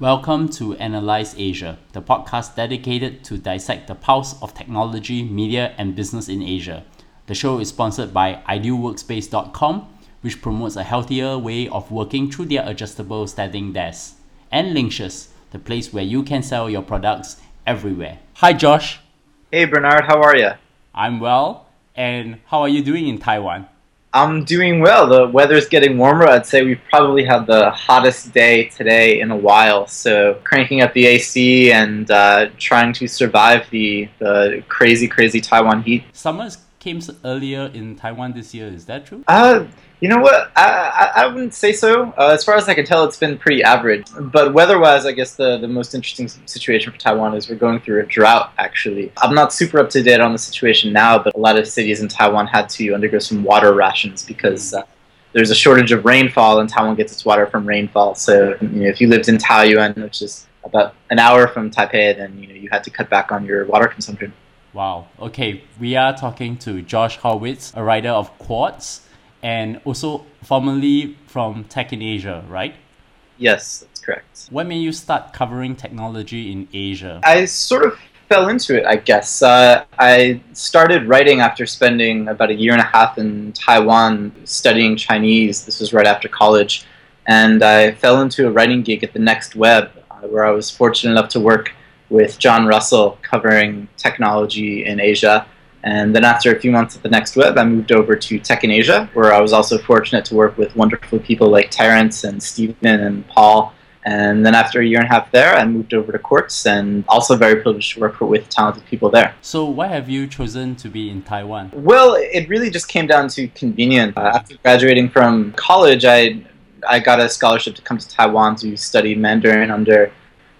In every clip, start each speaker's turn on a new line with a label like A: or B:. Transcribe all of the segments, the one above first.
A: Welcome to Analyze Asia, the podcast dedicated to dissect the pulse of technology, media, and business in Asia. The show is sponsored by idealworkspace.com, which promotes a healthier way of working through their adjustable standing desks, and Linkshes, the place where you can sell your products everywhere. Hi, Josh.
B: Hey, Bernard, how are you?
A: I'm well. And how are you doing in Taiwan?
B: I'm doing well. The weather's getting warmer. I'd say we probably had the hottest day today in a while. So cranking up the AC and uh, trying to survive the, the crazy, crazy Taiwan heat.
A: Summers came earlier in Taiwan this year. Is that true?
B: Uh, you know what? I, I, I wouldn't say so. Uh, as far as I can tell, it's been pretty average. But weather-wise, I guess the, the most interesting situation for Taiwan is we're going through a drought, actually. I'm not super up to date on the situation now, but a lot of cities in Taiwan had to undergo some water rations because uh, there's a shortage of rainfall, and Taiwan gets its water from rainfall. So you know, if you lived in Taoyuan, which is about an hour from Taipei, then you know you had to cut back on your water consumption.
A: Wow. Okay, we are talking to Josh Horwitz, a writer of Quartz and also formerly from Tech in Asia, right?
B: Yes, that's correct.
A: When made you start covering technology in Asia?
B: I sort of fell into it, I guess. Uh, I started writing after spending about a year and a half in Taiwan studying Chinese. This was right after college. And I fell into a writing gig at the Next Web, uh, where I was fortunate enough to work with Jon Russell covering technology in Asia. And then after a few months at the Next Web, I moved over to Tech in Asia, where I was also fortunate to work with wonderful people like Terence and Stephen and Paul. And then after a year and a half there, I moved over to Quartz and also very privileged to work with talented people there.
A: So why have you chosen to be in Taiwan?
B: Well, it really just came down to convenience. Uh, after graduating from college, I, I got a scholarship to come to Taiwan to study Mandarin under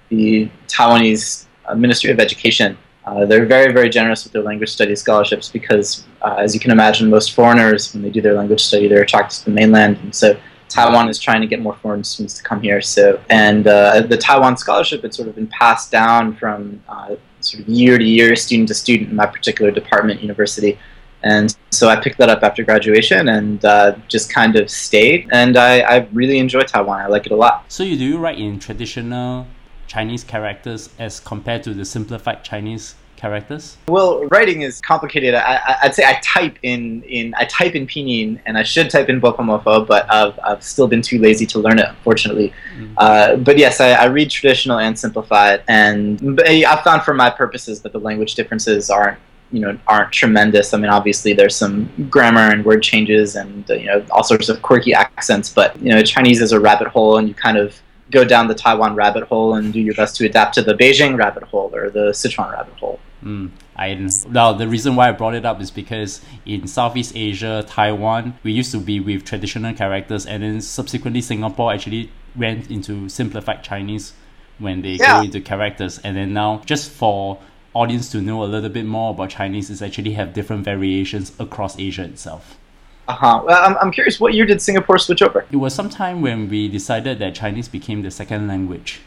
B: the Taiwanese uh, Ministry of Education. Uh, they're very, very generous with their language study scholarships because, uh, as you can imagine, most foreigners, when they do their language study, they're attracted to the mainland. And so Taiwan is trying to get more foreign students to come here. So, and uh, the Taiwan scholarship had sort of been passed down from uh, sort of year to year, student to student in my particular department, university. And so I picked that up after graduation and uh, just kind of stayed. And I, I really enjoy Taiwan. I like it a lot.
A: So you do write in traditional Chinese characters as compared to the simplified Chinese characters?
B: Well, writing is complicated. I, would say I type in, in I type in pinyin, and I should type in bopomofo, but I've, I've still been too lazy to learn it, unfortunately. Mm-hmm. Uh, but yes, I, I, read traditional and simplified, and I found for my purposes that the language differences aren't you know aren't tremendous. I mean, obviously there's some grammar and word changes, and uh, you know all sorts of quirky accents, but you know Chinese is a rabbit hole, and you kind of go down the Taiwan rabbit hole and do your best to adapt to the Beijing rabbit hole or the Sichuan rabbit hole.
A: Mm, I now the reason why I brought it up is because in Southeast Asia, Taiwan, we used to be with traditional characters, and then subsequently Singapore actually went into simplified Chinese when they yeah. go into characters, and then now just for audience to know a little bit more about Chinese is actually have different variations across Asia itself.
B: Uh-huh. Well, I'm, I'm curious, what year did Singapore switch over?
A: It was sometime when we decided that Chinese became the second language.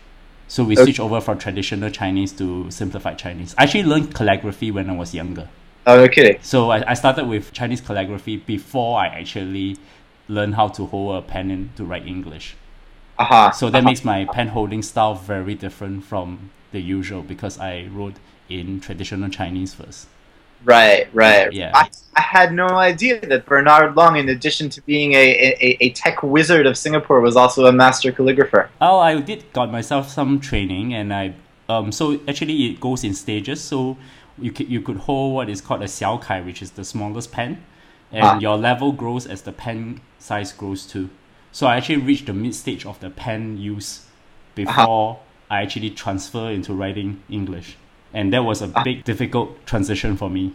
A: So we okay. switched over from traditional Chinese to simplified Chinese. I actually learned calligraphy when I was younger.
B: Oh, okay.
A: So I, I started with Chinese calligraphy before I actually learned how to hold a pen in, to write English.
B: Uh-huh.
A: So that
B: uh-huh.
A: makes my pen holding style very different from the usual because I wrote in traditional Chinese first.
B: Right, right.
A: Yeah.
B: I, I had no idea that Bernard Leong, in addition to being a, a, a tech wizard of Singapore, was also a master calligrapher.
A: Oh, I did got myself some training, and I um so actually it goes in stages. So you could you could hold what is called a xiao kai, which is the smallest pen, and ah. your level grows as the pen size grows too. So I actually reached the mid stage of the pen use before uh-huh. I actually transfer into writing English and that was a ah. big difficult transition for me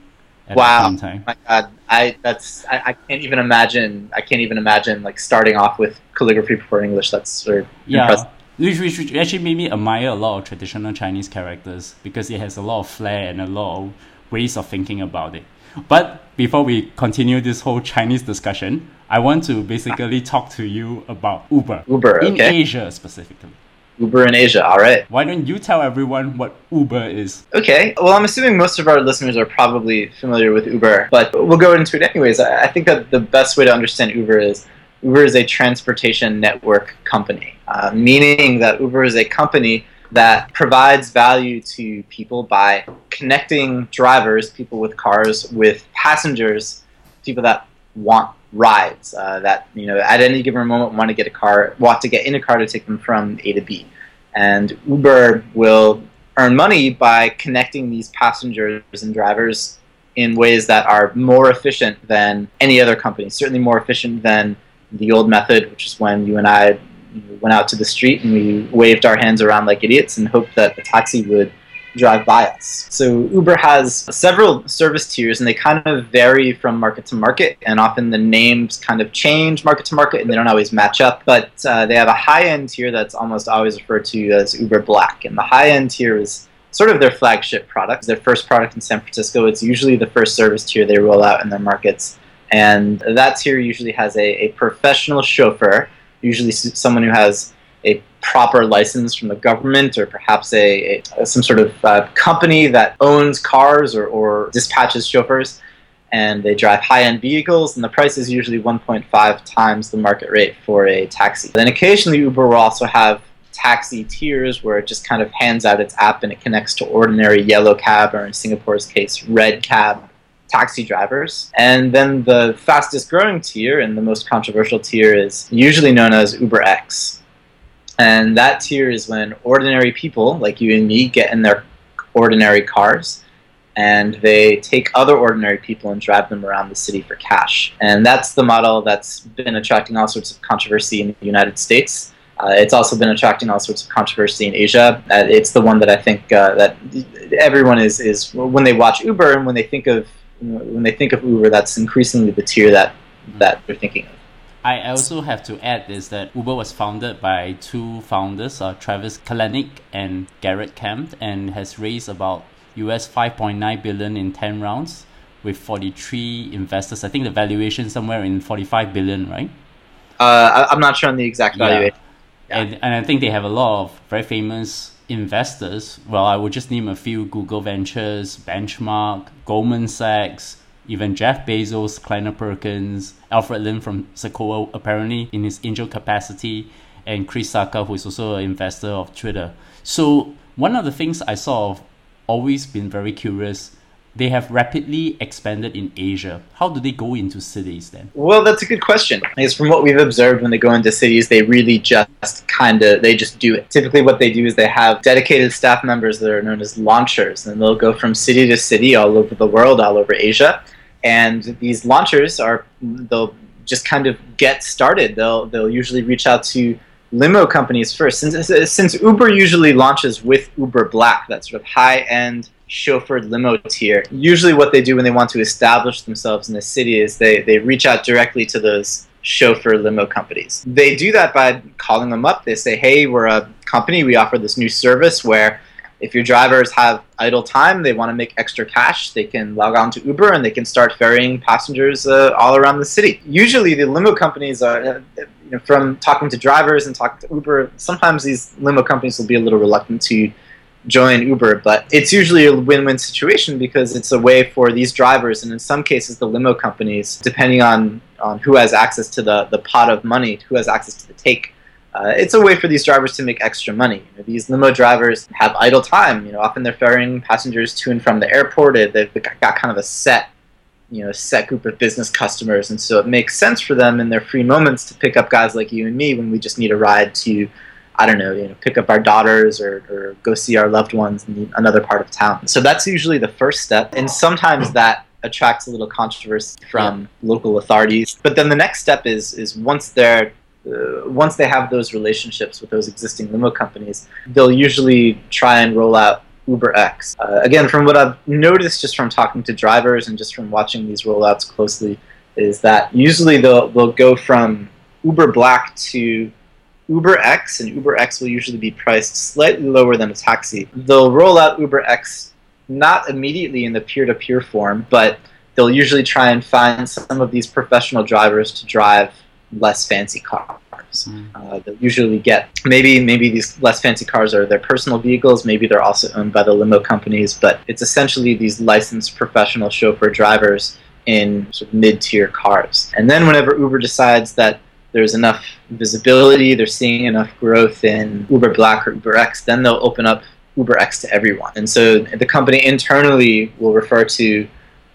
A: at
B: wow. My God, I that's I, I, can't even imagine. I can't even imagine like starting off with calligraphy before English. That's sort of
A: yeah.
B: Impressive.
A: Which, which actually made me admire a lot of traditional Chinese characters because it has a lot of flair and a lot of ways of thinking about it. But before we continue this whole Chinese discussion, I want to basically talk to you about Uber.
B: Uber,
A: in
B: okay.
A: Asia specifically.
B: Uber in Asia. All right.
A: Why don't you tell everyone what Uber is?
B: Okay. Well, I'm assuming most of our listeners are probably familiar with Uber, but we'll go into it anyways. I think that the best way to understand Uber is Uber is a transportation network company. uh, meaning that Uber is a company that provides value to people by connecting drivers, people with cars, with passengers, people that want rides, uh, that you know at any given moment want to get a car, want to get in a car to take them from A to B, and Uber will earn money by connecting these passengers and drivers in ways that are more efficient than any other company. Certainly more efficient than the old method, which is when you and I went out to the street and we waved our hands around like idiots and hoped that the taxi would drive by us. So Uber has several service tiers and they kind of vary from market to market and often the names kind of change market to market and they don't always match up. But uh, they have a high-end tier that's almost always referred to as Uber Black. And the high-end tier is sort of their flagship product. It's their first product in San Francisco. It's usually the first service tier they roll out in their markets. And that tier usually has a, a professional chauffeur usually someone who has a proper license from the government or perhaps a, a some sort of uh, company that owns cars or, or dispatches chauffeurs and they drive high-end vehicles and the price is usually 1.5 times the market rate for a taxi then occasionally uber will also have taxi tiers where it just kind of hands out its app and it connects to ordinary yellow cab or in singapore's case red cab taxi drivers. And then the fastest growing tier and the most controversial tier is usually known as Uber X. And that tier is when ordinary people like you and me get in their ordinary cars and they take other ordinary people and drive them around the city for cash. And that's the model that's been attracting all sorts of controversy in the United States. Uh, it's also been attracting all sorts of controversy in Asia. Uh, it's the one that I think uh, that everyone is, is when they watch Uber and when they think of when they think of Uber, that's increasingly the tier that that they're thinking of.
A: I also have to add is that Uber was founded by two founders, uh, Travis Kalanick and Garrett Camp, and has raised about US 5.9 billion in 10 rounds with 43 investors. I think the valuation somewhere in 45 billion, right?
B: Uh, I'm not sure on the exact valuation.
A: Yeah. yeah. And, and I think they have a lot of very famous investors, well, I would just name a few Google Ventures, Benchmark, Goldman Sachs, even Jeff Bezos, Kleiner Perkins, Alfred Lin from Sequoia, apparently in his angel capacity, and Chris Sacca, who is also an investor of Twitter. So, one of the things I sort of always been very curious they have rapidly expanded in Asia. How do they go into cities then?
B: Well, that's a good question. I guess from what we've observed when they go into cities, they really just kind of they just do it. Typically, what they do is they have dedicated staff members that are known as launchers, and they'll go from city to city all over the world, all over Asia. And these launchers are they'll just kind of get started. They'll they'll usually reach out to limo companies first. Since since Uber usually launches with Uber Black, that sort of high end chauffeured limo tier. Usually, what they do when they want to establish themselves in a city is they, they reach out directly to those chauffeur limo companies. They do that by calling them up. They say, hey, we're a company, we offer this new service where if your drivers have idle time, they want to make extra cash, they can log on to Uber and they can start ferrying passengers uh, all around the city. Usually, the limo companies are, uh, you know, from talking to drivers and talking to Uber, sometimes these limo companies will be a little reluctant to join Uber, but it's usually a win-win situation because it's a way for these drivers, and in some cases the limo companies, depending on, on who has access to the, the pot of money, who has access to the take, uh, it's a way for these drivers to make extra money. You know, these limo drivers have idle time. You know, often they're ferrying passengers to and from the airport. They've got kind of a set, you know, set group of business customers, and so it makes sense for them in their free moments to pick up guys like you and me when we just need a ride to I don't know, you know, pick up our daughters or, or go see our loved ones in another part of town. So that's usually the first step. And sometimes that attracts a little controversy from yeah. local authorities. But then the next step is is once they're uh, once they have those relationships with those existing limo companies, they'll usually try and roll out Uber X. Uh, again, from what I've noticed just from talking to drivers and just from watching these rollouts closely, is that usually they'll they'll go from Uber Black to Uber X, and Uber X will usually be priced slightly lower than a taxi. They'll roll out Uber X not immediately in the peer to peer form, but they'll usually try and find some of these professional drivers to drive less fancy cars. Mm. Uh, they'll usually get maybe maybe these less fancy cars are their personal vehicles. Maybe they're also owned by the limo companies, but it's essentially these licensed professional chauffeur drivers in sort of mid tier cars. And then whenever Uber decides that there's enough visibility, they're seeing enough growth in Uber Black or Uber X, then they'll open up Uber X to everyone. And so the company internally will refer to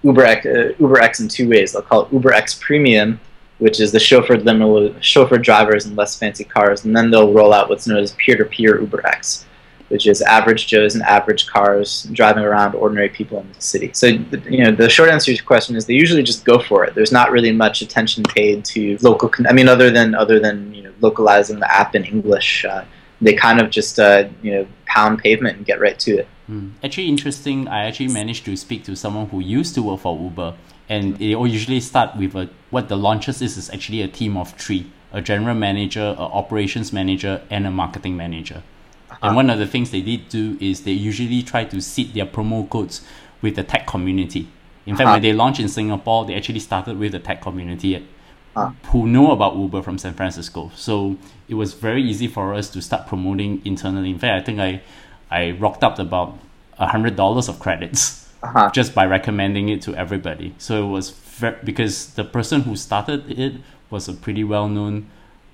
B: Uber X, uh, Uber X in two ways. They'll call it Uber X Premium, which is the chauffeured limo, drivers and less fancy cars, and then they'll roll out what's known as peer-to-peer Uber X, which is average Joes and average cars driving around ordinary people in the city. So, you know, the short answer to your question is they usually just go for it. There's not really much attention paid to local. Con- I mean, other than other than you know localizing the app in English. Uh, they kind of just uh, you know pound pavement and get right to it.
A: Mm. Actually, interesting. I actually managed to speak to someone who used to work for Uber, and they all usually start with a what the launches is is actually a team of three: a general manager, a operations manager, and a marketing manager. Uh-huh. And one of the things they did do is they usually try to seed their promo codes with the tech community. In fact, uh-huh. when they launched in Singapore, they actually started with the tech community uh. who know about Uber from San Francisco. So it was very easy for us to start promoting internally. In fact, I think I, I rocked up about a hundred dollars of credits uh-huh. just by recommending it to everybody. So it was very, because the person who started it was a pretty well known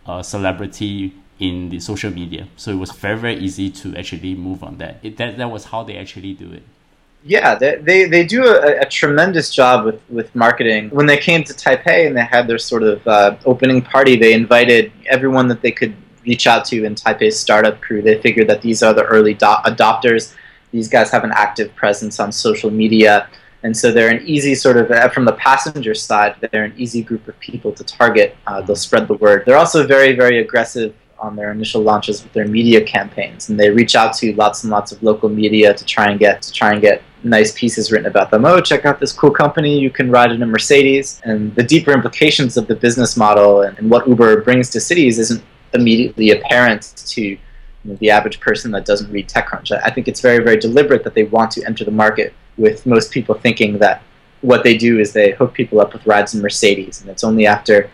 A: uh, celebrity in the social media. So it was very very easy to actually move on that. It, that that was how they actually do it.
B: Yeah, they, they, they do a, a, tremendous job with, with marketing. When they came to Taipei and they had their sort of uh, opening party, they invited everyone that they could reach out to in Taipei's startup crew. They figured that these are the early do- adopters. These guys have an active presence on social media. And so they're an easy sort of, uh, from the passenger side, they're an easy group of people to target. Uh, they'll spread the word. They're also very, very aggressive on their initial launches with their media campaigns, and they reach out to lots and lots of local media to try and get to try and get nice pieces written about them. Oh, check out this cool company. You can ride in a Mercedes. And the deeper implications of the business model and, and what Uber brings to cities isn't immediately apparent to know, the average person that doesn't read TechCrunch. I, think it's very, very deliberate that they want to enter the market with most people thinking that what they do is they hook people up with rides in Mercedes, and it's only after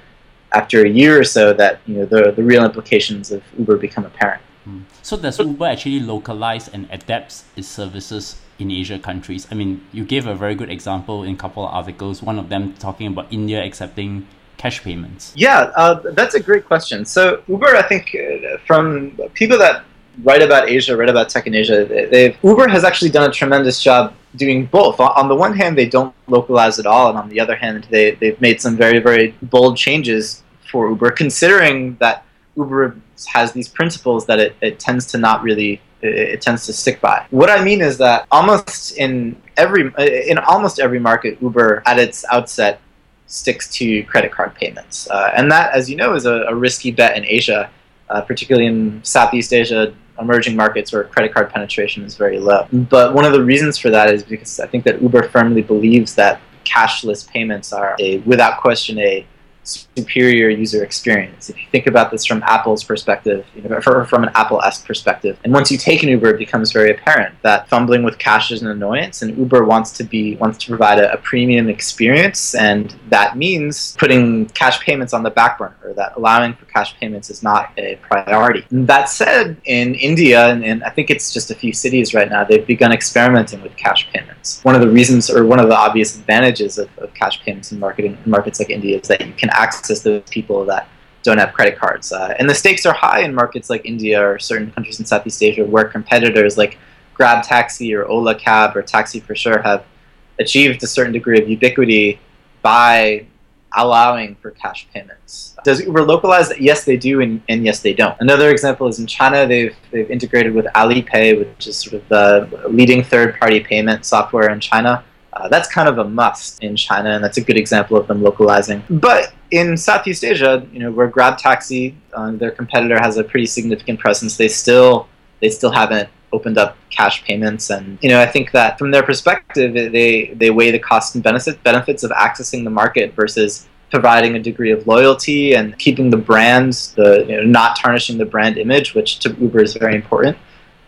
B: after a year or so that you know the the real implications of Uber become apparent.
A: Hmm. So does Uber actually localize and adapts its services in Asia countries? I mean, you gave a very good example in a couple of articles. One of them talking about India accepting cash payments.
B: Yeah, uh, that's a great question. So Uber, I think, uh, from people that write about Asia, write about tech in Asia, they've Uber has actually done a tremendous job doing both. On the one hand, they don't localize at all, and on the other hand, they, they've made some very, very bold changes for Uber, considering that Uber has these principles that it, it tends to not really it, it tends to stick by. What I mean is that almost in every in almost every market, Uber at its outset sticks to credit card payments, uh, and that, as you know, is a, a risky bet in Asia, uh, particularly in Southeast Asia emerging markets where credit card penetration is very low. But one of the reasons for that is because I think that Uber firmly believes that cashless payments are a, without question, a superior user experience. If you think about this from Apple's perspective, you know, from an Apple-esque perspective, and once you take an Uber, it becomes very apparent that fumbling with cash is an annoyance, and Uber wants to be wants to provide a, a premium experience, and that means putting cash payments on the back burner, that allowing for cash payments is not a priority. That said, in India, and, and I think it's just a few cities right now, they've begun experimenting with cash payments. One of the reasons, or one of the obvious advantages of, of cash payments in marketing in markets like India is that you can access those people that don't have credit cards. Uh, and the stakes are high in markets like India or certain countries in Southeast Asia where competitors like Grab Taxi or Ola Cab or Taxi for Sure have achieved a certain degree of ubiquity by allowing for cash payments. Does Uber localize? Yes, they do, and, and yes, they don't. Another example is in China, they've, they've integrated with Alipay, which is sort of the leading third party payment software in China. Uh, that's kind of a must in China, and that's a good example of them localizing. But in Southeast Asia, you know, where Grab Taxi, uh, their competitor, has a pretty significant presence, they still they still haven't opened up cash payments, and you know, I think that from their perspective, they they weigh the cost and benefit benefits of accessing the market versus providing a degree of loyalty and keeping the brand, the you know, not tarnishing the brand image, which to Uber is very important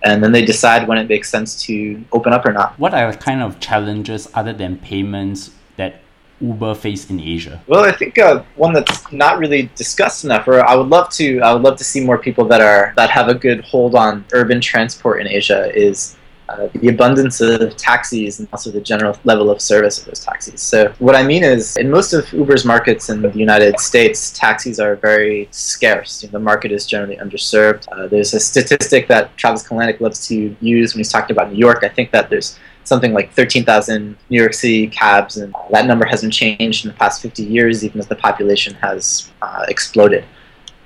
B: and then they decide when it makes sense to open up or not.
A: What are the kind of challenges other than payments that Uber face in Asia?
B: Well, I think uh, one that's not really discussed enough, or I would love to, I would love to see more people that are that have a good hold on urban transport in Asia is uh, the abundance of taxis and also the general level of service of those taxis. So what I mean is, in most of Uber's markets in the United States, taxis are very scarce. You know, the market is generally underserved. Uh, there's a statistic that Travis Kalanick loves to use when he's talking about New York. I think that there's something like 13,000 New York City cabs, and that number hasn't changed in the past 50 years, even as the population has uh, exploded.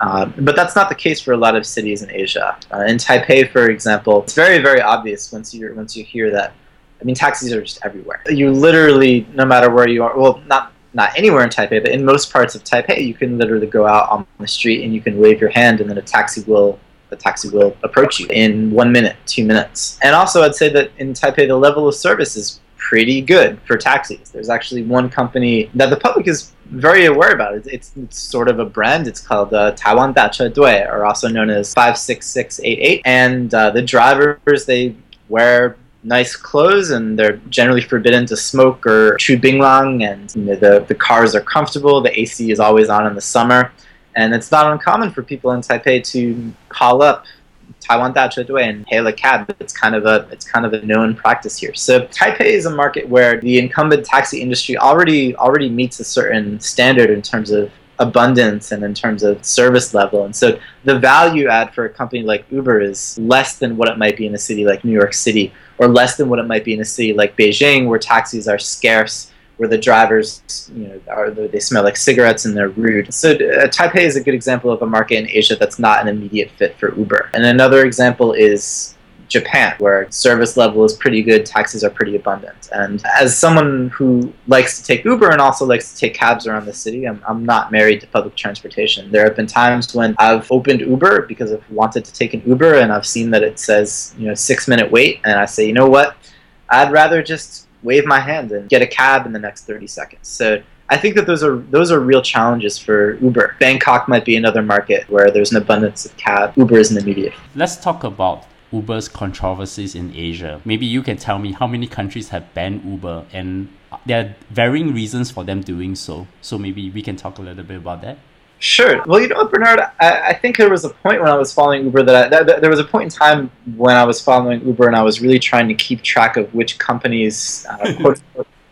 B: Uh, but that's not the case for a lot of cities in Asia. Uh, in Taipei, for example, it's very, very obvious once you once you hear that. I mean, taxis are just everywhere. You literally, no matter where you are, well, not not anywhere in Taipei, but in most parts of Taipei, you can literally go out on the street and you can wave your hand, and then a taxi will the taxi will approach you in one minute, two minutes. And also, I'd say that in Taipei, the level of service is pretty good for taxis. There's actually one company that the public is very aware about. It's, it's, it's sort of a brand. It's called uh, Taiwan Dache Dui, or also known as 56688. And uh, the drivers, they wear nice clothes and they're generally forbidden to smoke or chew binglang and you know, the, the cars are comfortable the ac is always on in the summer and it's not uncommon for people in taipei to call up Taiwan Dui and hail a cab. It's kind of a it's kind of a known practice here. So Taipei is a market where the incumbent taxi industry already already meets a certain standard in terms of abundance and in terms of service level. And so the value add for a company like Uber is less than what it might be in a city like New York City or less than what it might be in a city like Beijing where taxis are scarce where the drivers, you know, are they smell like cigarettes and they're rude. So uh, Taipei is a good example of a market in Asia that's not an immediate fit for Uber. And another example is Japan, where service level is pretty good, taxis are pretty abundant. And as someone who likes to take Uber and also likes to take cabs around the city, I'm, I'm not married to public transportation. There have been times when I've opened Uber because I've wanted to take an Uber and I've seen that it says, you know, six minute wait, and I say, you know what, I'd rather just wave my hand and get a cab in the next 30 seconds. So I think that those are those are real challenges for Uber. Bangkok might be another market where there's an abundance of cab. Uber is an immediate.
A: Let's talk about Uber's controversies in Asia. Maybe you can tell me how many countries have banned Uber and there are varying reasons for them doing so. So maybe we can talk a little bit about that.
B: Sure. Well, you know what, Bernard? I, I, think there was a point when I was following Uber that, I, that, that, there was a point in time when I was following Uber and I was really trying to keep track of which companies uh, quote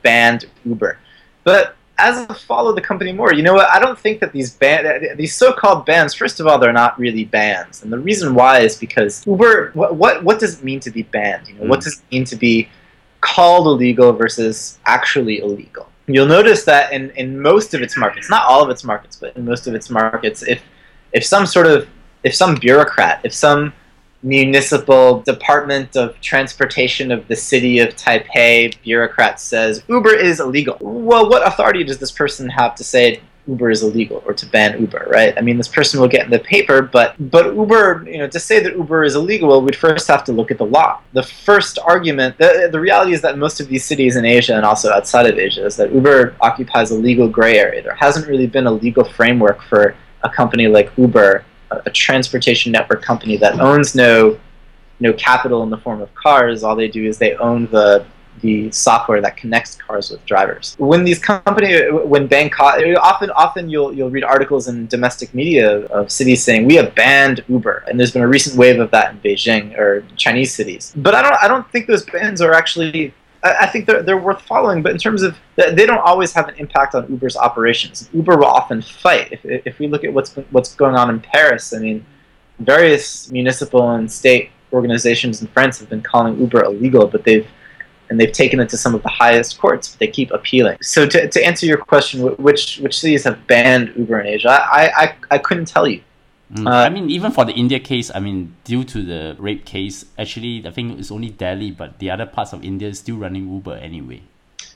B: banned Uber. But as I follow the company more, you know what? I don't think that these ban these so-called bans. First of all, they're not really bans, and the reason why is because Uber. What what, what does it mean to be banned? You know, mm. what does it mean to be called illegal versus actually illegal? You'll notice that in, in most of its markets, not all of its markets, but in most of its markets, if if some sort of if some bureaucrat, if some municipal department of transportation of the city of Taipei bureaucrat says Uber is illegal, well, what authority does this person have to say Uber is illegal or to ban Uber, right? I mean, this person will get in the paper, but but Uber, you know, to say that Uber is illegal, we'd first have to look at the law. The first argument, the, the reality is that most of these cities in Asia and also outside of Asia is that Uber occupies a legal gray area. There hasn't really been a legal framework for a company like Uber, a, a transportation network company that owns no no capital in the form of cars. All they do is they own the the software that connects cars with drivers. When these companies, when Bangkok, often often you'll you'll read articles in domestic media of cities saying we have banned Uber, and there's been a recent wave of that in Beijing or Chinese cities. But I don't I don't think those bans are actually. I think they're, they're worth following, but in terms of they don't always have an impact on Uber's operations. Uber will often fight. If, if we look at what's what's going on in Paris, I mean, various municipal and state organizations in France have been calling Uber illegal, but they've and they've taken it to some of the highest courts, but they keep appealing. So to, to answer your question, which which cities have banned Uber in Asia? I I, I couldn't tell you.
A: Mm. Uh, I mean, even for the India case, I mean, due to the rape case, actually, I think it's only Delhi, but the other parts of India is still running Uber anyway.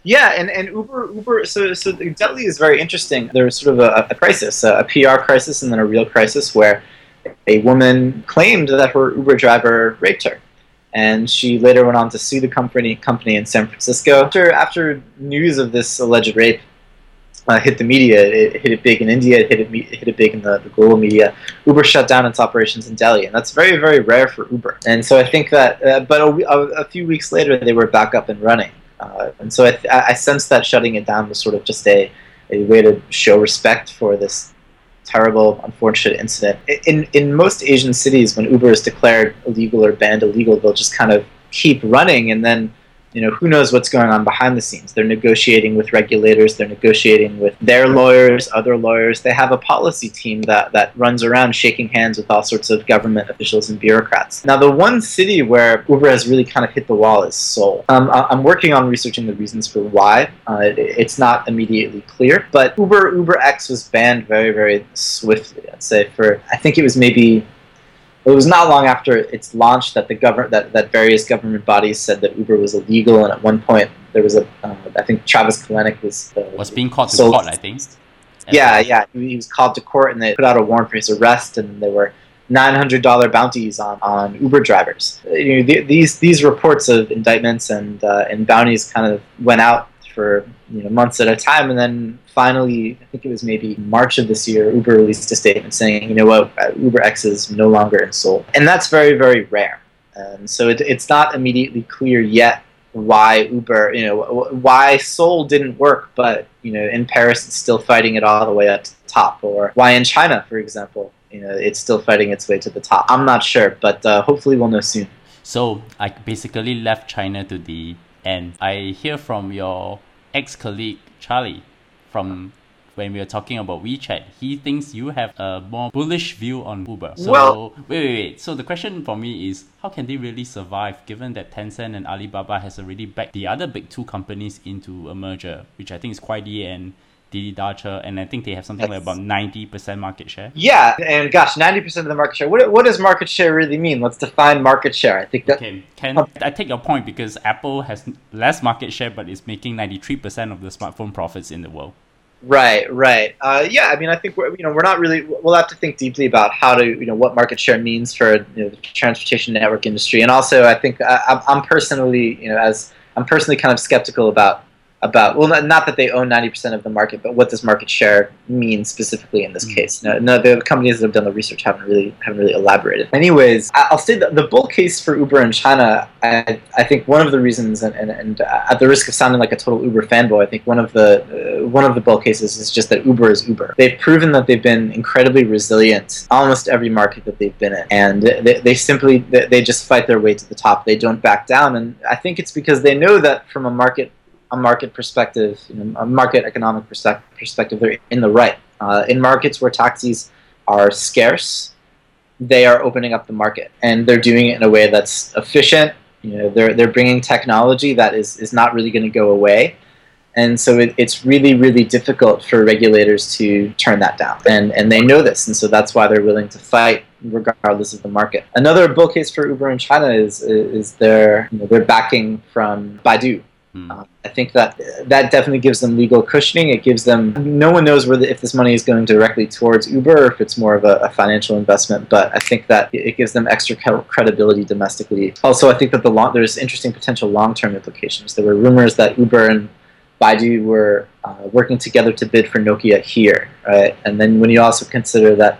B: Yeah, and, and Uber Uber so so Delhi is very interesting. There's sort of a, a crisis, a, a PR crisis, and then a real crisis where a woman claimed that her Uber driver raped her and she later went on to sue the company company in San Francisco. After after news of this alleged rape uh, hit the media, it, hit it big in India, it hit it, it hit it big in the, the, global media. Uber shut down its operations in Delhi, and that's very very rare for Uber. And so I think that, uh, but a, a, few weeks later they were back up and running, uh, and so I, I sense that shutting it down was sort of just a a way to show respect for this terrible, unfortunate incident. In in most Asian cities, when Uber is declared illegal or banned illegal, they'll just kind of keep running, and then you know who knows what's going on behind the scenes. They're negotiating with regulators they're negotiating with their lawyers other lawyers. They have a policy team that that runs around shaking hands with all sorts of government officials and bureaucrats. Now the one city where uber has really kind of hit the wall is seoul. Um, i'm working on researching the reasons for why. Uh, it, it's not immediately clear but uber uber x was banned very very swiftly. I'd say for i think it was maybe it was not long after its launch that the government that, that various government bodies said that Uber was illegal, and at one point there was a uh, I think Travis Kalanick was
A: uh, was being called to court. I think.
B: Yeah, yeah, he was called to court, and they put out a warrant for his arrest, and there were nine hundred dollar bounties on, on Uber drivers. You know, the, these these reports of indictments and uh, and bounties kind of went out for you know months at a time, and then finally, I think it was maybe March of this year, Uber released a statement saying, you know what, Uber X is no longer in Seoul, and that's very very rare. And so it, it's not immediately clear yet why Uber, you know, why Seoul didn't work, but you know, in Paris it's still fighting it all the way up to the top, or why in China, for example, you know, it's still fighting its way to the top. I'm not sure, but uh, hopefully we'll know soon.
A: So I basically left China to the end. I hear from your ex-colleague Charlie from when we were talking about WeChat, he thinks you have a more bullish view on Uber. So well, wait, wait, wait. So the question for me is, how can they really survive given that Tencent and Alibaba has already backed the other big two companies into a merger, which I think is Kuaidi and Didi Dache, and I think they have something like about ninety percent market share.
B: Yeah, and gosh, ninety percent of the market share. What, what does market share really mean? Let's define market share. I think that.
A: Okay, can I take your point because Apple has less market share, but is making ninety three percent of the smartphone profits in the world.
B: Right, right. Uh, yeah, I mean, I think we're you know we're not really. We'll have to think deeply about how to you know what market share means for you know, the transportation network industry, and also I think I, I'm personally you know as I'm personally kind of skeptical about about well not, not that they own 90% of the market but what does market share mean specifically in this mm-hmm. case? No, no, the companies that have done the research haven't really haven't really elaborated. Anyways i'll say that the bull case for uber in china i, I think one of the reasons and, and, and at the risk of sounding like a total uber fanboy i think one of the uh, one of the bull cases is just that uber is uber. They've proven that they've been incredibly resilient almost every market that they've been in and they, they simply they just fight their way to the top. They don't back down and i think it's because they know that from a market a market perspective, you know, a market economic perspective, they're in the right. Uh, in markets where taxis are scarce, they are opening up the market, and they're doing it in a way that's efficient. You know, they're they're bringing technology that is is not really going to go away, and so it, it's really really difficult for regulators to turn that down, and and they know this, and so that's why they're willing to fight regardless of the market. Another bull case for Uber in China is is their you know, their backing from Baidu. Hmm. Uh, I think that that definitely gives them legal cushioning. It gives them no one knows whether if this money is going directly towards Uber or if it's more of a, a financial investment. But I think that it gives them extra credibility domestically. Also, I think that the long, there's interesting potential long-term implications. There were rumors that Uber and Baidu were uh, working together to bid for Nokia here, right? And then when you also consider that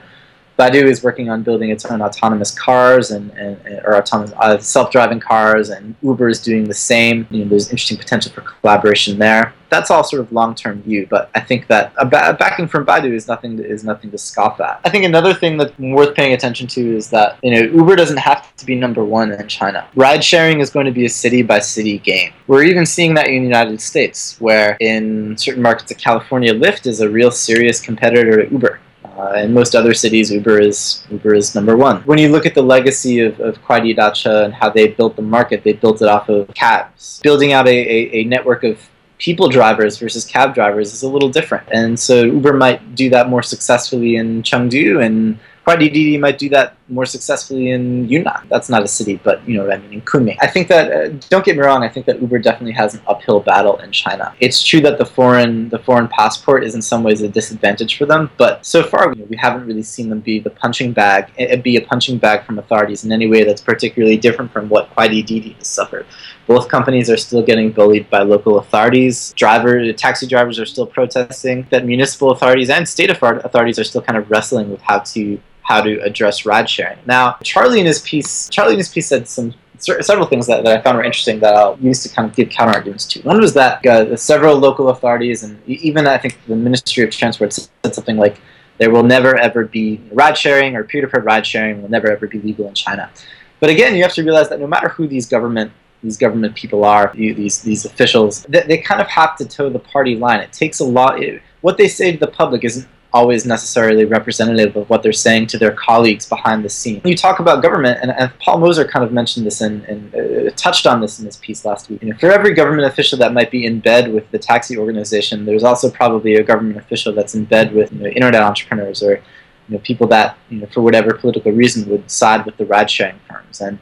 B: Baidu is working on building its own autonomous cars and, and or autonomous uh, self-driving cars, and Uber is doing the same. You know, there's interesting potential for collaboration there. That's all sort of long-term view, but I think that a, ba- backing from Baidu is nothing to, is nothing to scoff at. I think another thing that's worth paying attention to is that you know Uber doesn't have to be number one in China. Ride sharing is going to be a city-by-city game. We're even seeing that in the United States, where in certain markets of California, Lyft is a real serious competitor to Uber. Uh, in most other cities, Uber is Uber is number one. When you look at the legacy of, of Kuaidi Dache and how they built the market, they built it off of cabs. Building out a, a, a network of people drivers versus cab drivers is a little different. And so Uber might do that more successfully in Chengdu and Kuaidi Didi might do that more successfully in Yunnan. That's not a city, but you know, what I mean, in Kunming. I think that uh, don't get me wrong. I think that Uber definitely has an uphill battle in China. It's true that the foreign the foreign passport is in some ways a disadvantage for them, but so far you know, we haven't really seen them be the punching bag, eh, be a punching bag from authorities in any way that's particularly different from what Kuaidi Didi has suffered. Both companies are still getting bullied by local authorities. Driver, taxi drivers are still protesting. That municipal authorities and state authorities are still kind of wrestling with how to how to address ride sharing. Now, Charlie in his piece, Charlie in his piece said some several things that, that I found were interesting that I'll use to kind of give counter arguments to. One was that uh, several local authorities and even I think the Ministry of Transport said something like there will never ever be ride sharing or peer-to-peer ride sharing will never ever be legal in China. But again, you have to realize that no matter who these government these government people are, these these officials, they, they kind of have to toe the party line. It takes a lot. It, what they say to the public isn't always necessarily representative of what they're saying to their colleagues behind the scene. You talk about government, and, and Paul Mozur kind of mentioned this and, uh, touched on this in his piece last week. You know, for every government official that might be in bed with the taxi organization, there's also probably a government official that's in bed with you know, internet entrepreneurs or you know, people that, you know, for whatever political reason, would side with the ride-sharing firms. And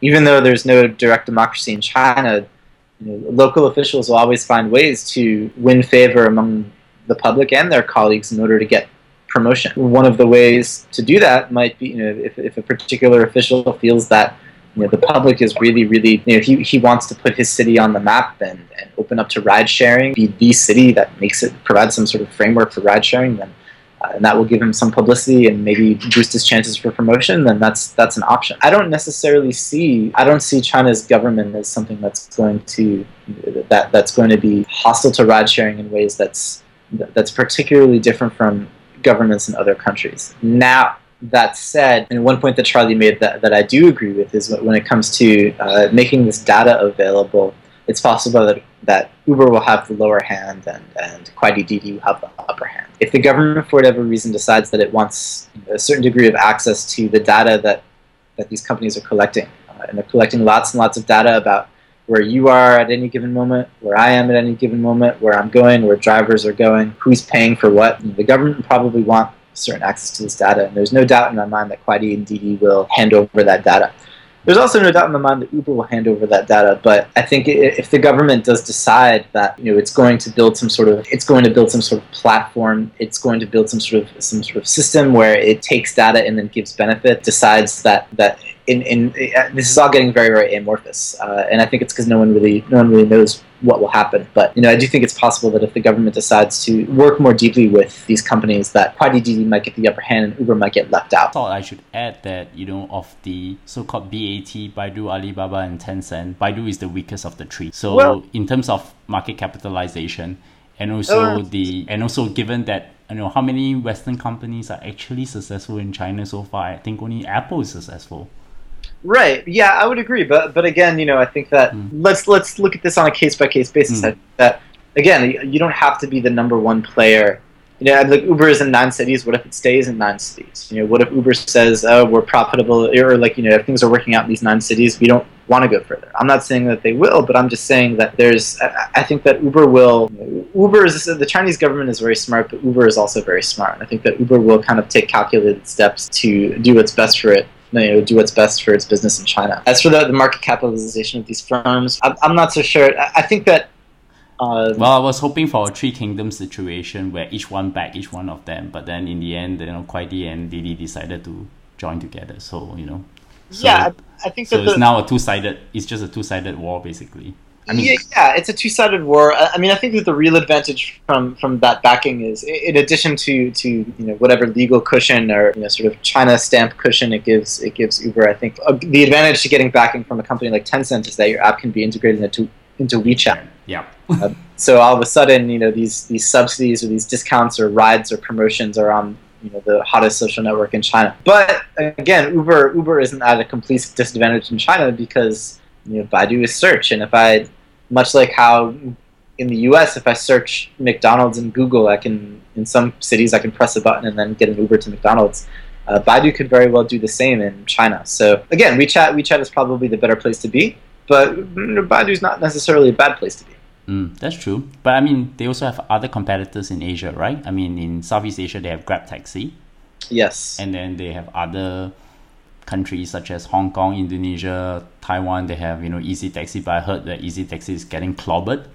B: even though there's no direct democracy in China, you know, local officials will always find ways to win favor among the public and their colleagues in order to get promotion. One of the ways to do that might be, you know, if, if a particular official feels that you know, the public is really, really, you know, he, he wants to put his city on the map and, and open up to ride sharing, be the city that makes it, provide some sort of framework for ride sharing, then uh, and that will give him some publicity and maybe boost his chances for promotion, then that's that's an option. I don't necessarily see I don't see China's government as something that's going to that that's going to be hostile to ride sharing in ways that's that's particularly different from governments in other countries. Now, that said, and one point that Charlie made that, that I do agree with is when it comes to uh, making this data available, it's possible that, that Uber will have the lower hand and, and Kuaidi Didi will have the upper hand. If the government, for whatever reason, decides that it wants a certain degree of access to the data that, that these companies are collecting, uh, and they're collecting lots and lots of data about where you are at any given moment, where I am at any given moment, where I'm going, where drivers are going, who's paying for what. The government probably want certain access to this data, and there's no doubt in my mind that Kuaidi and Didi will hand over that data. There's also no doubt in my mind that Uber will hand over that data, but I think if the government does decide that you know it's going to build some sort of it's going to build some sort of platform, it's going to build some sort of some sort of system where it takes data and then gives benefit, decides that that in, in uh, this is all getting very very amorphous, uh, and I think it's because no one really no one really knows what will happen. But you know, I do think it's possible that if the government decides to work more deeply with these companies, that Didi might get the upper hand and Uber might get left out.
A: I thought I should add that you know of the so-called BAT, Baidu, Alibaba, and Tencent, Baidu is the weakest of the three. So well, in terms of market capitalization, and also uh, the and also given that you know how many Western companies are actually successful in China so far, I think only Apple is successful.
B: Right. Yeah, I would agree. But but again, you know, I think that mm. let's let's look at this on a case by case basis. Mm. That again, you don't have to be the number one player. You know, like Uber is in nine cities. What if it stays in nine cities? You know, what if Uber says, "Oh, we're profitable," or like you know, if things are working out in these nine cities, we don't want to go further. I'm not saying that they will, but I'm just saying that there's. I think that Uber will. Uber is the Chinese government is very smart, but Uber is also very smart. I think that Uber will kind of take calculated steps to do what's best for it you know, do what's best for its business in China. As for the, the market capitalization of these firms, I'm, I'm not so sure. I, I think that.
A: Uh, well, I was hoping for a three kingdom situation where each one back each one of them, but then in the end, you know, Kuaidi and Didi decided to join together. So you know,
B: so, yeah, I, I think
A: so. it's the, now a two-sided. It's just a two-sided war, basically.
B: I mean, yeah, yeah, it's a two-sided war. I mean, I think that the real advantage from from that backing is, in addition to to you know whatever legal cushion or you know sort of China stamp cushion it gives it gives Uber. I think uh, the advantage to getting backing from a company like Tencent is that your app can be integrated into into WeChat.
A: Yeah.
B: uh, so all of a sudden, you know, these these subsidies or these discounts or rides or promotions are on you know the hottest social network in China. But again, Uber Uber isn't at a complete disadvantage in China because you know, Baidu is search, and if I, much like how in the U.S., if I search McDonald's in Google, I can in some cities I can press a button and then get an Uber to McDonald's. Uh, Baidu could very well do the same in China. So again, WeChat WeChat is probably the better place to be, but Baidu is not necessarily a bad place to be.
A: Mm, that's true. But I mean, they also have other competitors in Asia, right? I mean, in Southeast Asia, they have Grab Taxi.
B: Yes.
A: And then they have other countries such as Hong Kong, Indonesia, Taiwan, they have you know Easy Taxi, but I heard that Easy Taxi is getting clobbered,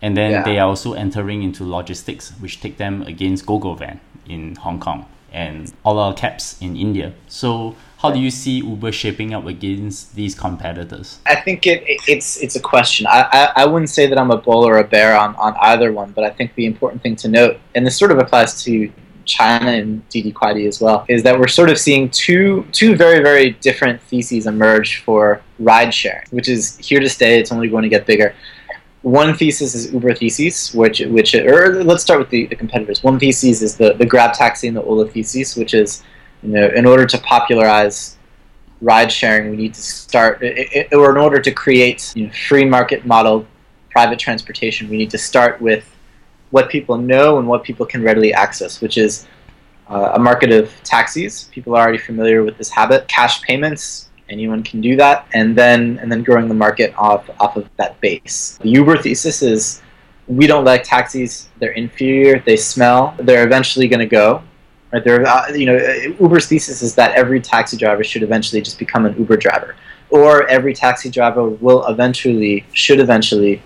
A: and then yeah. they are also entering into logistics, which take them against GoGoVan in Hong Kong and Ola Cabs in India. So how do you see Uber shaping up against these competitors?
B: I think it, it's it's a question. I, I, I wouldn't say that I'm a bull or a bear on, on either one, but I think the important thing to note, and this sort of applies to China and Didi Kuaidi as well, is that we're sort of seeing two two very very different theses emerge for ride sharing, which is here to stay. It's only going to get bigger. One thesis is Uber thesis, which which or let's start with the, the competitors. One thesis is the the Grab taxi and the Ola thesis, which is you know in order to popularize ride sharing, we need to start, or in order to create you know, free market model private transportation, we need to start with what people know and what people can readily access, which is uh, a market of taxis. People are already familiar with this habit. Cash payments, anyone can do that, and then and then growing the market off off of that base. The Uber thesis is we don't like taxis. They're inferior. They smell. They're eventually going to go. Right? They're, uh, you know, Uber's thesis is that every taxi driver should eventually just become an Uber driver, or every taxi driver will eventually, should eventually,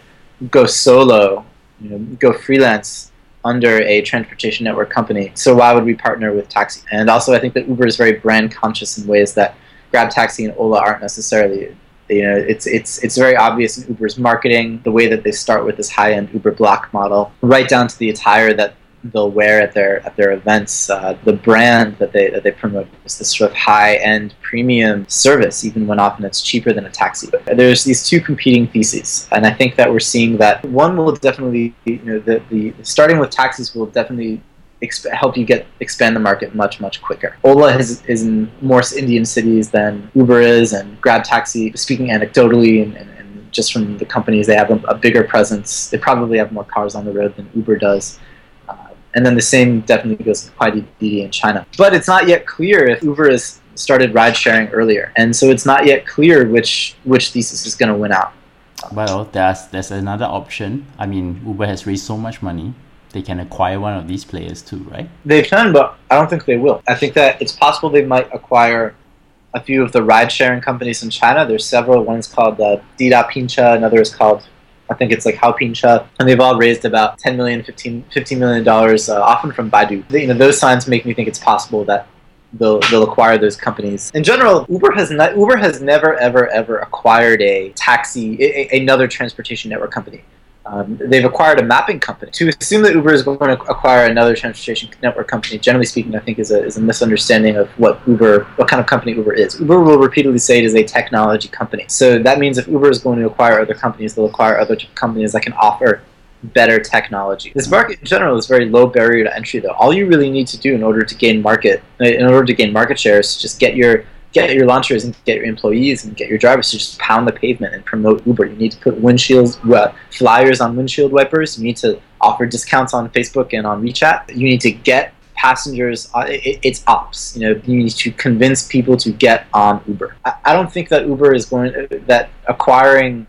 B: go solo, you know, go freelance under a transportation network company. So why would we partner with taxi? And also, I think that Uber is very brand conscious in ways that Grab Taxi and Ola aren't necessarily you know it's it's it's very obvious in Uber's marketing the way that they start with this high end Uber Black model right down to the attire that they'll wear at their at their events uh, the brand that they that they promote is this sort of high end premium service even when often it's cheaper than a taxi there's these two competing theses and I think that we're seeing that one will definitely you know the, the starting with taxis will definitely exp- help you get expand the market much much quicker. Ola has, is in more Indian cities than Uber is, and Grab Taxi. Speaking anecdotally and, and, and just from the companies, they have a, a, bigger presence. They probably have more cars on the road than Uber does. And then the same definitely goes to Didi in China. But it's not yet clear if Uber has started ride sharing earlier, and so it's not yet clear which which thesis is going to win out.
A: Well, there's there's another option. I mean, Uber has raised so much money they can acquire one of these players too, right?
B: They can, but I don't think they will. I think that it's possible they might acquire a few of the ride sharing companies in China. There's several. One's called uh, Dida Pinche, another is called I think it's like Haopincha, and they've all raised about 10 million, 15, 15 million dollars, uh, often from Baidu. You know, those signs make me think it's possible that they'll they'll acquire those companies. In general, Uber has Uber has never ever ever acquired a taxi, a, another transportation network company. Um, they've acquired a mapping company. To assume that Uber is going to acquire another transportation network company, generally speaking, I think is a, is a misunderstanding of what Uber, what kind of company Uber is. Uber will repeatedly say it is a technology company. So that means if Uber is going to acquire other companies, they'll acquire other companies that can offer better technology. This market in general is very low barrier to entry, though. All you really need to do in order to gain market, in order to gain market share, is just get your get your launchers and get your employees and get your drivers to just pound the pavement and promote Uber. You need to put windshields, uh, flyers on windshield wipers. You need to offer discounts on Facebook and on WeChat. You need to get passengers. Uh, it, it's ops. You know, you need to convince people to get on Uber. I, I don't think that Uber is going uh, that acquiring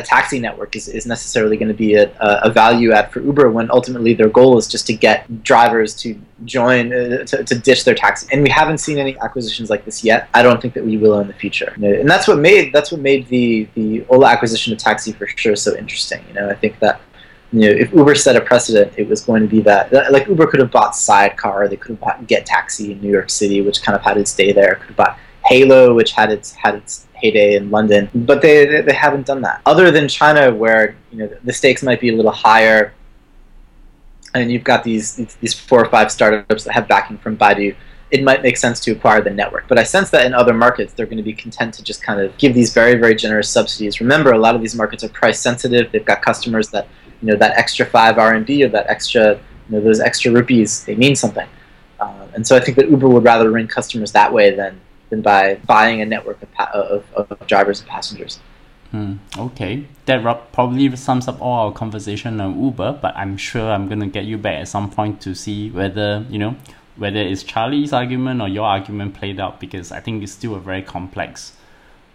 B: a taxi network is, is necessarily going to be a, a value add for Uber when ultimately their goal is just to get drivers to join, uh, to, to ditch their taxi. And we haven't seen any acquisitions like this yet. I don't think that we will in the future. And that's what made that's what made the the Ola acquisition of TaxiForSure so interesting. You know, I think that you know, if Uber set a precedent, it was going to be that. Like Uber could have bought Sidecar, they could have bought GetTaxi in New York City, which kind of had its day there. Could have bought Hailo, which had its had its heyday in London, but they they haven't done that. Other than China, where you know the stakes might be a little higher, and you've got these these four or five startups that have backing from Baidu. It might make sense to acquire the network, but I sense that in other markets they're going to be content to just kind of give these very very generous subsidies. Remember, a lot of these markets are price sensitive. They've got customers that you know that extra five RMB or that extra you know those extra rupees they mean something, uh, and so I think that Uber would rather win customers that way than than by buying a network of, pa- of, of drivers and passengers.
A: Hmm, okay, that probably sums up all our conversation on Uber. But I'm sure I'm gonna get you back at some point to see whether you know whether it's Charlie's argument or your argument played out because I think it's still a very complex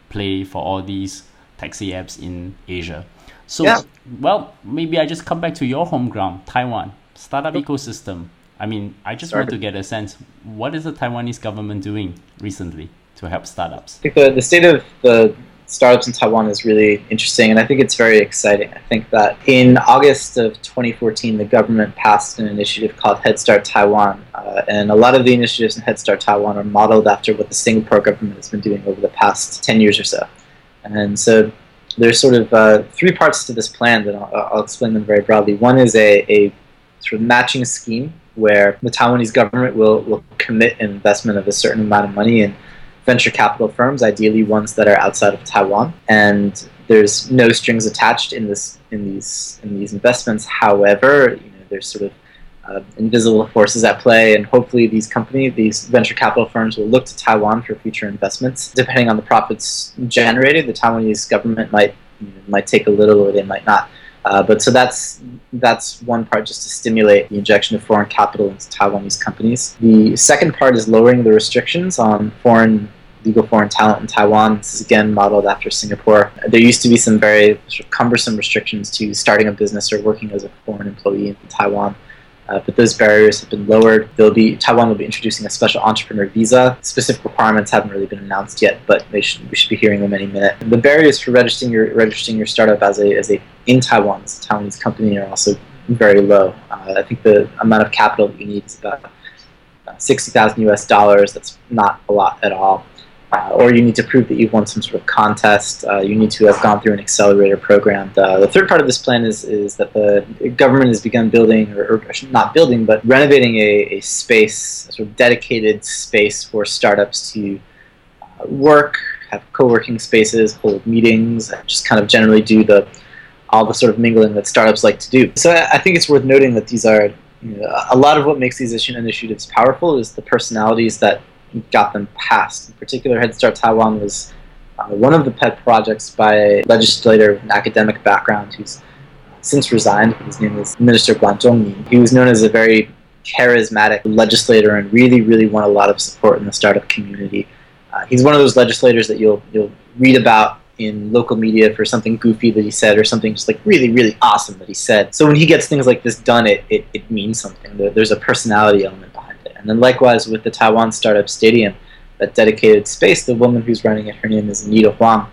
A: play for all these taxi apps in Asia. So, yeah. well, maybe I just come back to your home ground, Taiwan startup ecosystem. I mean, I just want to get a sense what is the Taiwanese government doing recently to help startups?
B: I think the, the state of the startups in Taiwan is really interesting, and I think it's very exciting. I think that in August of 2014, the government passed an initiative called Head Start Taiwan, uh, and a lot of the initiatives in Head Start Taiwan are modeled after what the Singapore government has been doing over the past 10 years or so. And so there's sort of uh, three parts to this plan that I'll, I'll, explain them very broadly. One is a, a sort of matching scheme where the Taiwanese government will, will commit an investment of a certain amount of money in venture capital firms, ideally ones that are outside of Taiwan. And there's no strings attached in this in these in these investments. However, you know, there's sort of uh, invisible forces at play, and hopefully these companies, these venture capital firms, will look to Taiwan for future investments. Depending on the profits generated, the Taiwanese government might you know, might take a little, or they might not. Uh, but so that's that's one part just to stimulate the injection of foreign capital into Taiwanese companies. The second part is lowering the restrictions on foreign legal foreign talent in Taiwan. This is again modeled after Singapore. There used to be some very cumbersome restrictions to starting a business or working as a foreign employee in Taiwan. Uh, but those barriers have been lowered. There'll be Taiwan will be introducing a special entrepreneur visa. Specific requirements haven't really been announced yet, but they should, we should be hearing them any minute. The barriers for registering your registering your startup as a as a in Taiwan as a Taiwanese company are also very low. Uh, I think the amount of capital that you need is about sixty thousand U.S. dollars. That's not a lot at all uh, or you need to prove that you've won some sort of contest. Uh, you need to have gone through an accelerator program. The, the, third part of this plan is, is that the government has begun building, or, or not building, but renovating a, a, space, a sort of dedicated space for startups to uh, work, have co-working spaces, hold meetings, and just kind of generally do the all the sort of mingling that startups like to do. So I think it's worth noting that these are you know, a lot of what makes these initiatives powerful is the personalities that got them passed. In particular, Head Start Taiwan was uh, one of the pet projects by a legislator with an academic background who's since resigned. His name is Minister Guan Zhongyi. He was known as a very charismatic legislator and really, really won a lot of support in the startup community. Uh, he's one of those legislators that you'll you'll read about in local media for something goofy that he said or something just like really, really awesome that he said. So when he gets things like this done, it, it, it means something. There's a personality element and then likewise with the Taiwan Startup Stadium, that dedicated space, the woman who's running it, her name is Anita Huang.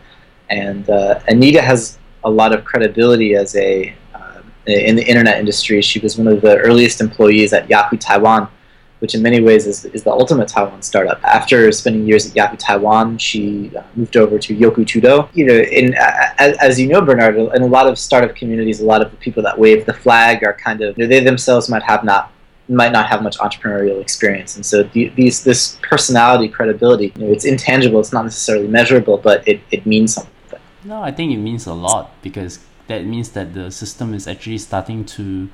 B: And uh, Anita has a lot of credibility as a uh, in the internet industry. She was one of the earliest employees at Yahoo Taiwan, which in many ways is, is the ultimate Taiwan startup. After spending years at Yahoo Taiwan, she uh, moved over to Youku Tudou. You know, in as, as, you know, Bernard, in a lot of startup communities, a lot of the people that wave the flag are kind of you know, they themselves might have not might not have much entrepreneurial experience, and so the, these this personality credibility, you know, it's intangible. It's not necessarily measurable, but it, it means something.
A: No, I think it means a lot because that means that the system is actually starting to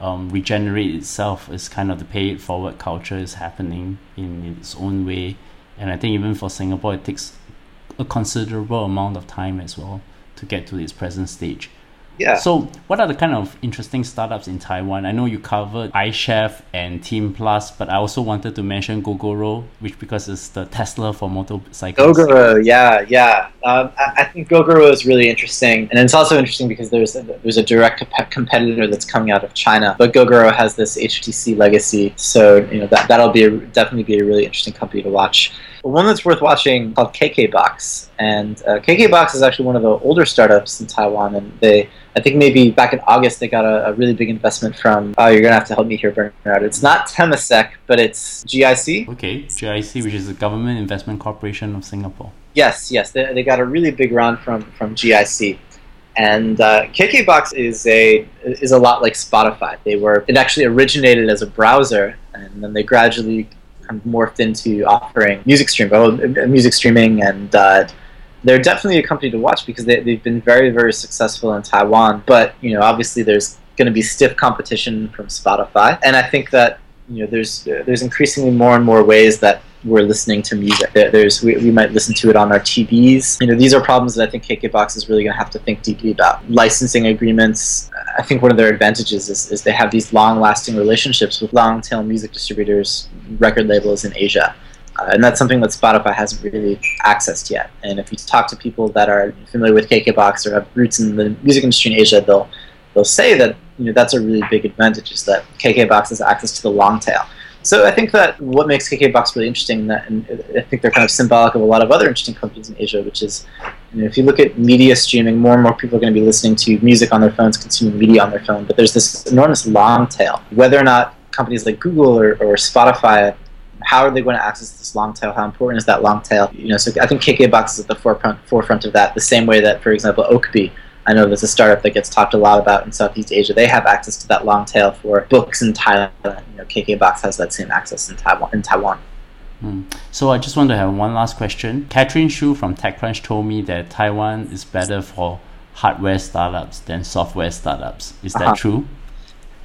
A: um, regenerate itself. As kind of the pay it forward culture is happening in its own way, and I think even for Singapore, it takes a considerable amount of time as well to get to its present stage.
B: Yeah.
A: So, what are the kind of interesting startups in Taiwan? I know you covered iChef and Team Plus, but I also wanted to mention Gogoro, which because it's the Tesla for motorcycles.
B: Gogoro, yeah, yeah. Um, I, I, think Gogoro is really interesting, and it's also interesting because there's a, there's a direct competitor that's coming out of China, but Gogoro has this HTC legacy, so you know that that'll be a, definitely be a really interesting company to watch. One that's worth watching called KKBox, and uh, KKBox is actually one of the older startups in Taiwan, and they I think maybe back in August they got a, a, really big investment from. Oh, you're gonna have to help me here, Bernard. It's not Temasek, but it's GIC.
A: Okay, GIC, which is the Government Investment Corporation of Singapore.
B: Yes, yes, they, they got a really big round from from GIC, and uh, KKBox is a is a lot like Spotify. They were it actually originated as a browser, and then they gradually kind of morphed into offering music stream, oh, music streaming and. Uh, they're definitely a company to watch because they, they've been very, very successful in Taiwan. But you know, obviously, there's going to be stiff competition from Spotify, and I think that you know, there's there's increasingly more and more ways that we're listening to music. There's we, we might listen to it on our TVs. You know, these are problems that I think KKBox is really going to have to think deeply about. Licensing agreements. I think one of their advantages is, is they have these long-lasting relationships with long-tail music distributors, record labels in Asia. And that's something that Spotify hasn't really accessed yet. And if you talk to people that are familiar with KKBox or have roots in the music industry in Asia, they'll they'll say that you know that's a really big advantage is that KKBox has access to the long tail. So I think that what makes KKBox really interesting, that, and I think they're kind of symbolic of a lot of other interesting companies in Asia, which is, you know, if you look at media streaming, more and more people are going to be listening to music on their phones, consuming media on their phone, but there's this enormous long tail. Whether or not companies like Google or, or Spotify how are they going to access this long tail? How important is that long tail? You know, so I think KKBox is at the forefront forefront of that. The same way that, for example, Ookbee, I know there's a startup that gets talked a lot about in Southeast Asia. They have access to that long tail for books in Thailand. You know, KKBox has that same access in Taiwan. In Taiwan.
A: Hmm. So I just want to have one last question. Catherine Shu from TechCrunch told me that Taiwan is better for hardware startups than software startups. Is that uh-huh. true?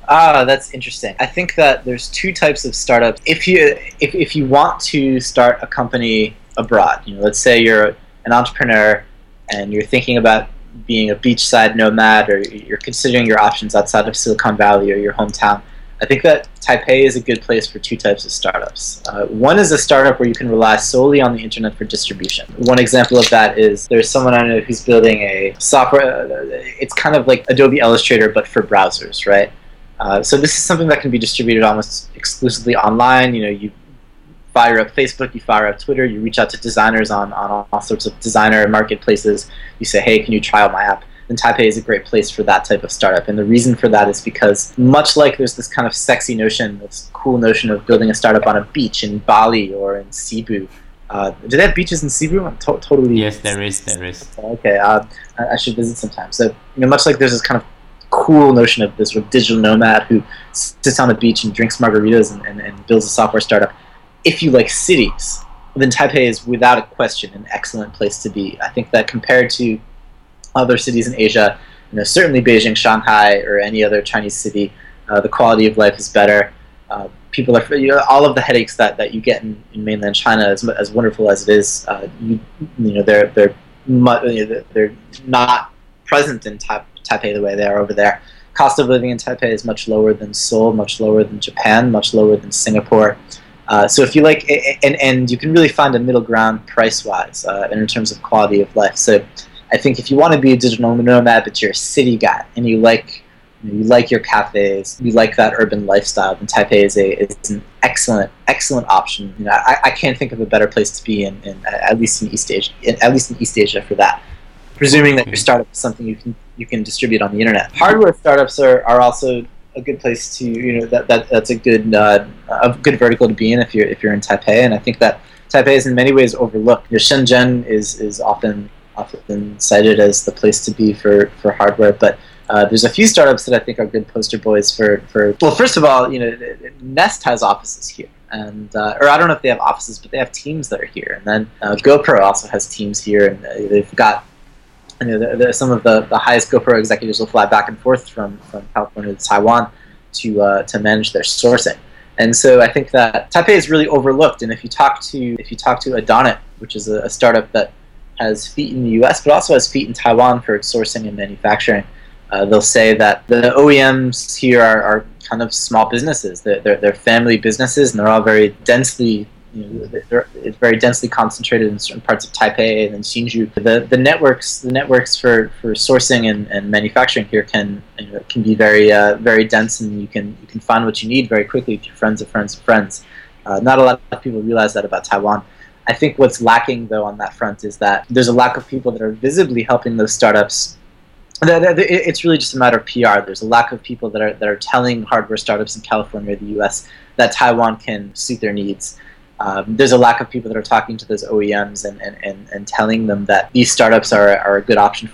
B: Ah, that's interesting. I think that there's two types of startups. If you if, if you want to start a company abroad, you know, let's say you're an entrepreneur and you're thinking about being a beachside nomad or you're considering your options outside of Silicon Valley or your hometown, I think that Taipei is a good place for two types of startups. Uh, one is a startup where you can rely solely on the internet for distribution. One example of that is there's someone I know who's building a software, uh, it's kind of like Adobe Illustrator but for browsers, right? Uh, so this is something that can be distributed almost exclusively online. You know, you fire up Facebook, you fire up Twitter, you reach out to designers on, on all sorts of designer marketplaces. You say, hey, can you try out my app? And Taipei is a great place for that type of startup. And the reason for that is because much like there's this kind of sexy notion, this cool notion of building a startup on a beach in Bali or in Cebu. Uh, do they have beaches in Cebu? I'm to- totally.
A: Yes, there is. There is.
B: Okay, uh, I should visit sometime. So, you know, much like there's this kind of cool notion of this sort of digital nomad who sits on the beach and drinks margaritas and, and, and builds a software startup. If you like cities, then Taipei is without a question an excellent place to be. I think that compared to other cities in Asia, you know, certainly Beijing, Shanghai, or any other Chinese city, uh, the quality of life is better. Uh, people are you know, all of the headaches that, that you get in, in mainland China, as, as wonderful as it is, uh, you, you know, they're they're they're not present in Taipei the way they are over there. Cost of living in Taipei is much lower than Seoul, much lower than Japan, much lower than Singapore. Uh, so if you like, and, and you can really find a middle ground price wise uh, in terms of quality of life. So I think if you want to be a digital nomad, but you're a city guy and you like you, know, you like your cafes, you like that urban lifestyle, then Taipei is a is an excellent excellent option. You know, I, I can't think of a better place to be in, in at least in East Asia, in, at least in East Asia for that. Presuming that your startup is something you can you can distribute on the internet. Hardware startups are, are also a good place to you know that, that that's a good uh, a good vertical to be in if you're if you're in Taipei, and I think that Taipei is in many ways overlooked. You know, Shenzhen is is often often cited as the place to be for, for hardware. But uh, there's a few startups that I think are good poster boys for, for well, first of all, you know, Nest has offices here. And, uh, or I don't know if they have offices, but they have teams that are here. And then uh, GoPro also has teams here, and uh, they've got you know, some of the, the highest GoPro executives will fly back and forth from, from California to Taiwan to uh, to manage their sourcing. And so I think that Taipei is really overlooked. And if you talk to if you talk to Adonit, which is a, a startup that has feet in the U.S., but also has feet in Taiwan for its sourcing and manufacturing. Uh, they'll say that the OEMs here are, are kind of small businesses. They're, they're, they're, family businesses, and they're all very densely, you know, it's very densely concentrated in certain parts of Taipei and Hsinchu. The, the networks, the networks for, for sourcing and, and manufacturing here can you know, can be very uh, very dense, and you can you can find what you need very quickly through friends of friends of friends. Uh, not a lot of people realize that about Taiwan. I think what's lacking though on that front is that there's a lack of people that are visibly helping those startups. It's really just a matter of PR. There's a lack of people that are that are telling hardware startups in California or the U.S. that Taiwan can suit their needs. Um, there's a lack of people that are talking to those OEMs and, and, and, and telling them that these startups are, are a good option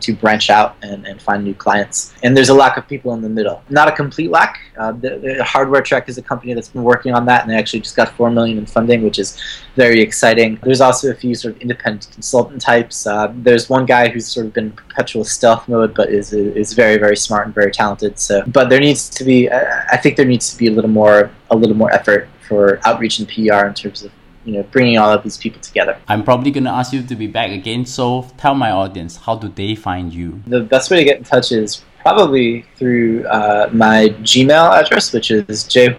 B: to branch out and, and find new clients. And there's a lack of people in the middle. Not a complete lack. Uh, the, the, Hardware Trek is a company that's been working on that, and they actually just got four million in funding, which is very exciting. There's also a few sort of independent consultant types. Uh, there's one guy who's sort of been perpetual stealth mode, but is is very very smart and very talented. So, but there needs to be, I think there needs to be a little more a little more effort for outreach and PR in terms of you know bringing all of these people together.
A: I'm probably going to ask you to be back again. So tell my audience, how do they find you?
B: The best way to get in touch is probably through uh, my Gmail address, which is j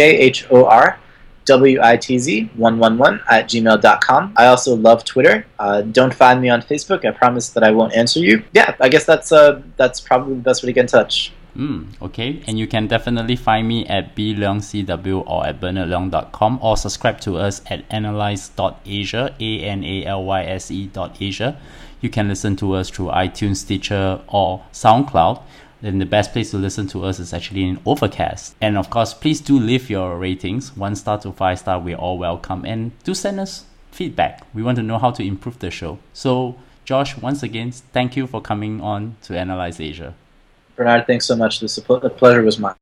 B: h o r w i t z one one one at gmail.com. I also love Twitter. Uh, don't find me on Facebook. I promise that I won't answer you. Yeah, I guess that's uh, that's probably the best way to get in touch.
A: Mm, okay, and you can definitely find me at bleongcw or at bernardleong.com or subscribe to us at analyse.asia, A-N-A-L-Y-S-E dot Asia. You can listen to us through iTunes, Stitcher, or SoundCloud. Then the best place to listen to us is actually in Overcast. And of course, please do leave your ratings, one star to five star. We're all welcome, and do send us feedback. We want to know how to improve the show. So, Josh, once again, thank you for coming on to Analyse Asia.
B: Bernard, thanks so much. The pleasure was mine.